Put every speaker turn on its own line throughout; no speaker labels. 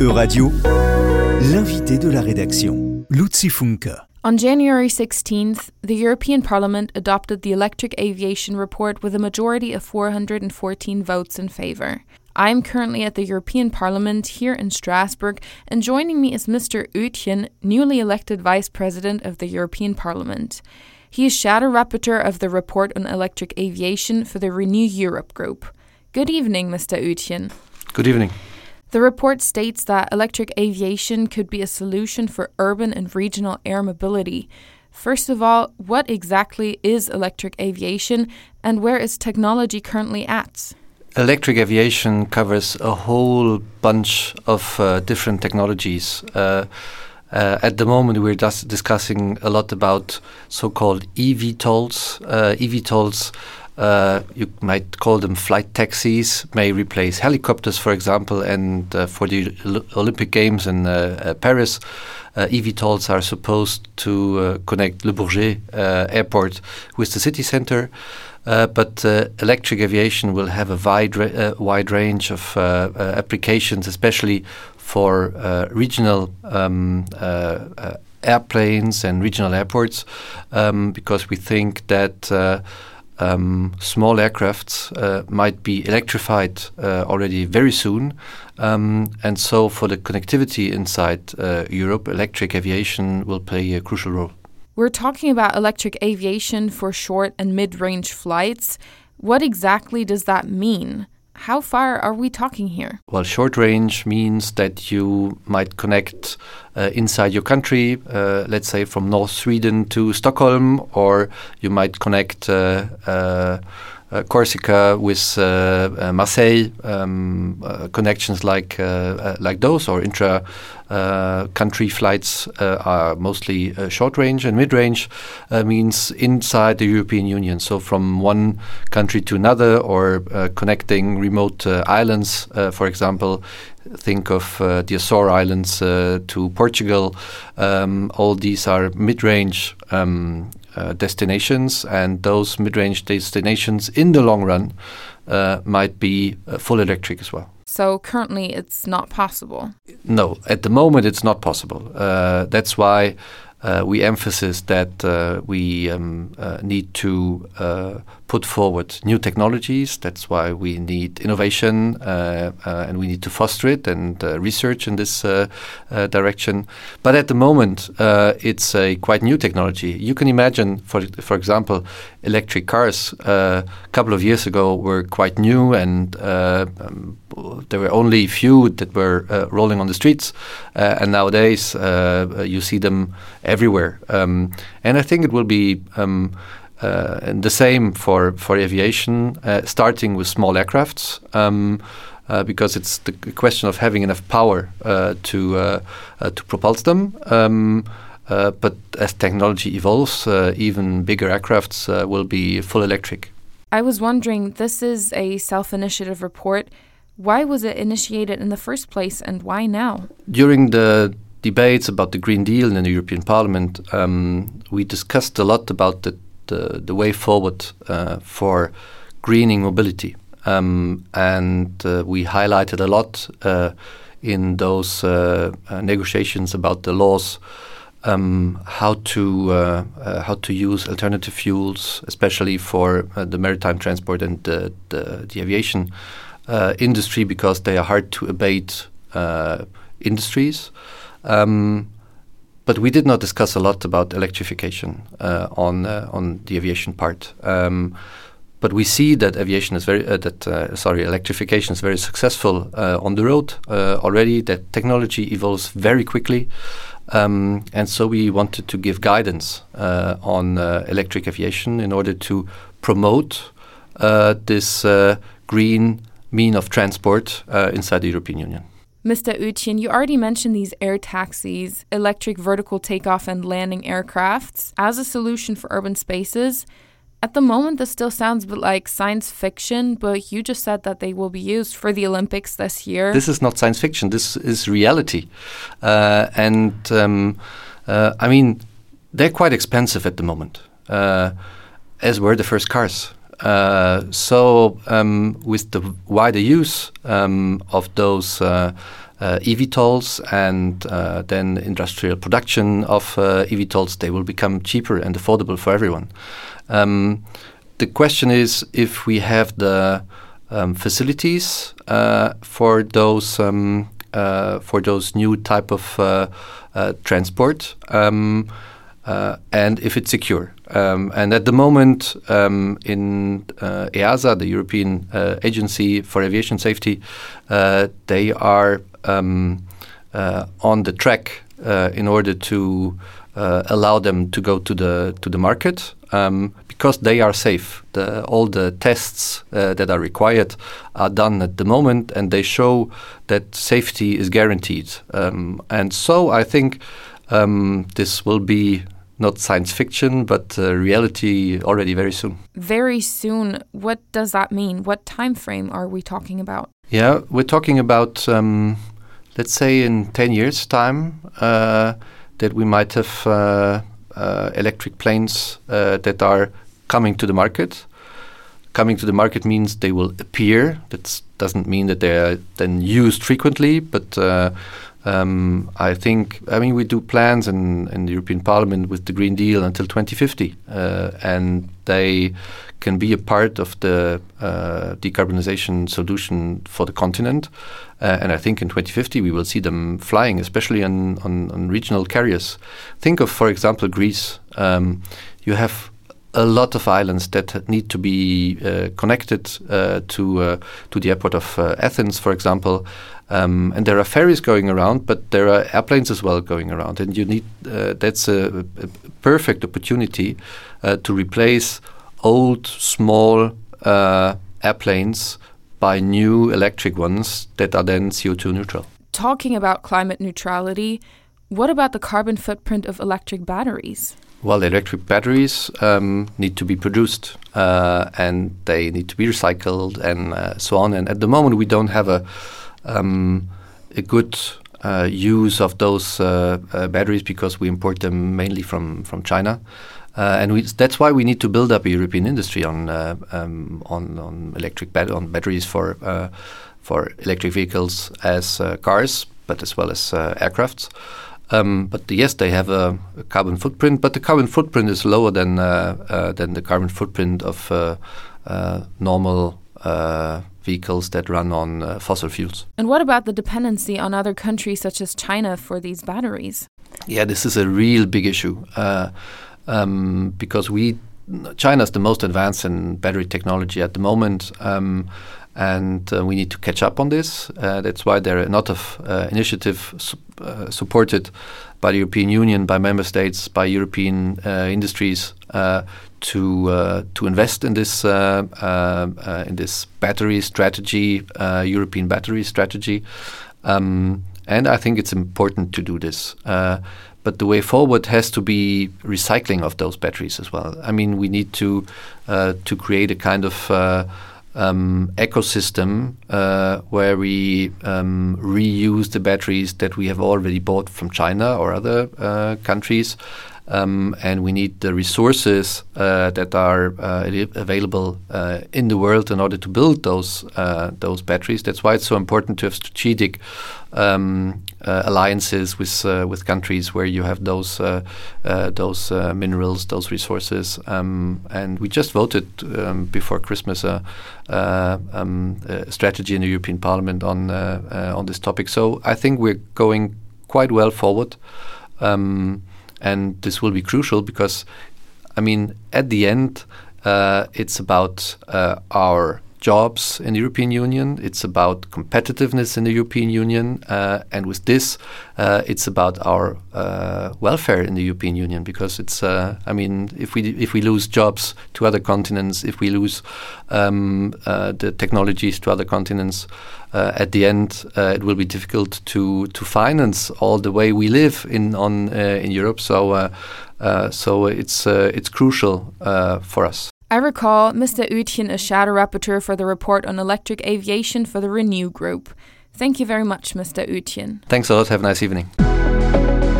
Euradio, l'invité de la rédaction, Luzi Funke.
On January 16th, the European Parliament adopted the Electric Aviation Report with a majority of 414 votes in favour. I am currently at the European Parliament here in Strasbourg, and joining me is Mr. Oetjen, newly elected Vice President of the European Parliament. He is Shadow Rapporteur of the report on electric aviation for the Renew Europe group. Good evening, Mr. Oetjen.
Good evening.
The report states that electric aviation could be a solution for urban and regional air mobility. First of all, what exactly is electric aviation and where is technology currently at?
Electric aviation covers a whole bunch of uh, different technologies. Uh, uh, at the moment, we're just discussing a lot about so-called eVTOLs. Uh, eVTOLs uh, you might call them flight taxis, may replace helicopters, for example. And uh, for the Olympic Games in uh, uh Paris, uh, eVTOLs are supposed to uh, connect Le Bourget airport with the city center. but electric aviation will have a wide, ra wide range of applications, especially for regional um, airplanes and regional airports, um, because we think that um, small aircrafts uh, might be electrified uh, already very soon. Um, and so, for the connectivity inside uh, Europe, electric aviation will play a crucial role.
We're talking about electric aviation for short and mid range flights. What exactly does that mean? How far are we talking here?
Well, short range means that you might connect uh, inside your country, uh, let's say from North Sweden to Stockholm, or you might connect uh, uh Corsica with uh, uh, Marseille, um, connections like like those or intra country flights are mostly short range and mid range means inside the European Union. So from one country to another or connecting remote islands, for example, think of uh, the Azore Islands uh, to Portugal. Um, all these are mid-range um, uh, destinations, and those mid-range destinations, in the long run, uh, might be uh, full electric as well.
So currently, it's not possible.
No, at the moment, it's not possible. Uh, that's why uh, we emphasize that uh, we um, uh, need to uh, put forward new technologies. That's why we need innovation uh, uh, and we need to foster it and research in this direction. But at the moment, it's a quite new technology. You can imagine, for for example, electric cars. a couple of years ago were quite new and um, there were only few that were uh, rolling on the streets, uh, and nowadays uh, you see them everywhere. Um, and I think it will be um, uh, the same for for aviation, uh, starting with small aircrafts. Um, uh, because it's the question of having enough power to to propulse them. Um, but as technology evolves, even bigger aircrafts will be full electric.
I was wondering, this is a self initiative report. Why was it initiated in the first place and why now?
During the debates about the Green Deal in the European Parliament, um, we discussed a lot about the, the, the way forward uh, for greening mobility. Um, and uh, we highlighted a lot uh, in those uh, uh, negotiations about the laws um, how to uh, uh, how to use alternative fuels, especially for uh, the maritime transport and the, the, the aviation uh, industry because they are hard to abate uh, industries. Um, but we did not discuss a lot about electrification uh, on on the aviation part. Um, but we see that aviation is very uh, that uh, sorry electrification is very successful on the road already. That technology evolves very quickly. Um, and so we wanted to give guidance on electric aviation in order to promote this green mean of transport uh, inside the European Union.
Mr. Oetjen, you already mentioned these air taxis, electric vertical takeoff and landing aircrafts, as a solution for urban spaces. At the moment, this still sounds like science fiction, but you just said that they will be used for the Olympics this year.
This is not science fiction, this is reality. Uh, and um, uh, I mean, they're quite expensive at the moment, uh, as were the first cars. Uh, so, um, with the wider use um, of those uh, uh, eVTOLs and uh, then industrial production of uh, eVTOLs, they will become cheaper and affordable for everyone. Um, the question is if we have the um, facilities uh, for those um, for those new type of transport. Uh, and if it's secure. Um, and at the moment, um, in uh, EASA, the European uh, Agency for Aviation Safety, uh, they are um, uh, on the track uh, in order to allow them to go to the to the market um, because they are safe. The, all the tests that are required are done at the moment, and they show that safety is guaranteed. Um, and so I think um, this will be not science fiction, but uh, reality already very soon.
Very soon. What does that mean? What time frame are we talking about?
Yeah, we're talking about, um, let's say, in 10 years' time, uh, that we might have uh, uh electric planes uh, that are coming to the market. Coming to the market means they will appear. That doesn't mean that they are then used frequently, but uh, um, I think, I mean, we do plans in, in the European Parliament with the Green Deal until 2050, uh, and they can be a part of the uh, decarbonization solution for the continent. Uh, and I think in 2050 we will see them flying, especially on, on, on regional carriers. Think of, for example, Greece. Um, you have a lot of islands that need to be uh, connected uh, to uh, to the airport of uh, Athens, for example. Um, and there are ferries going around, but there are airplanes as well going around, and you need uh, that's a, a, perfect opportunity uh, to replace old small airplanes by new electric ones that are then CO2 neutral.
Talking about climate neutrality, what about the carbon footprint of electric batteries?
Well, electric batteries um, need to be produced uh, and they need to be recycled and uh, so on. And at the moment, we don't have a um, a good uh, use of those uh, uh, batteries because we import them mainly from from China. Uh, and we, that's why we need to build up a European industry on um, on, on electric bat on batteries for for electric vehicles as cars, but as well as aircrafts. Um, but yes, they have a, a, carbon footprint, but the carbon footprint is lower than than the carbon footprint of normal vehicles that run on uh, fossil fuels.
And what about the dependency on other countries such as China for these batteries?
Yeah, this is a real big issue uh, um, because we China is the most advanced in battery technology at the moment. Um, and uh, we need to catch up on this. Uh, that's why there are a lot of uh, initiative su uh, supported by the European Union, by member states, by European uh, industries uh, to to invest in this in this battery strategy, European battery strategy. Um, and I think it's important to do this but the way forward has to be recycling of those batteries as well. I mean, we need to to create a kind of um, ecosystem uh, where we um, reuse the batteries that we have already bought from China or other uh, countries. Um, and we need the resources uh, that are uh, available uh, in the world in order to build those uh, those batteries. That's why it's so important to have strategic um, uh, alliances with uh, with countries where you have those those minerals, those resources. Um, and we just voted um, before Christmas a, um, a, strategy in the European Parliament on on this topic. So I think we're going quite well forward, um, and this will be crucial because, I mean, at the end, uh, it's about uh, our jobs in the European Union. It's about competitiveness in the European Union, uh, and with this, uh, it's about our uh, welfare in the European Union. Because it's, uh, I mean, if we if we lose jobs to other continents, if we lose um, uh, the technologies to other continents, uh, at the end, it will be difficult to to finance all the way we live in on in Europe. So. so it's it's crucial for us.
I recall Mr. Oetjen is shadow rapporteur for the report on electric aviation for the Renew Group. Thank you very much, Mr. Oetjen.
Thanks a lot. Have a nice evening.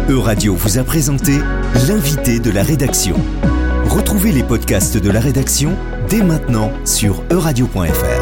Euradio vous a présenté l'invité de la rédaction. Retrouvez les podcasts de la rédaction dès maintenant sur euradio.fr.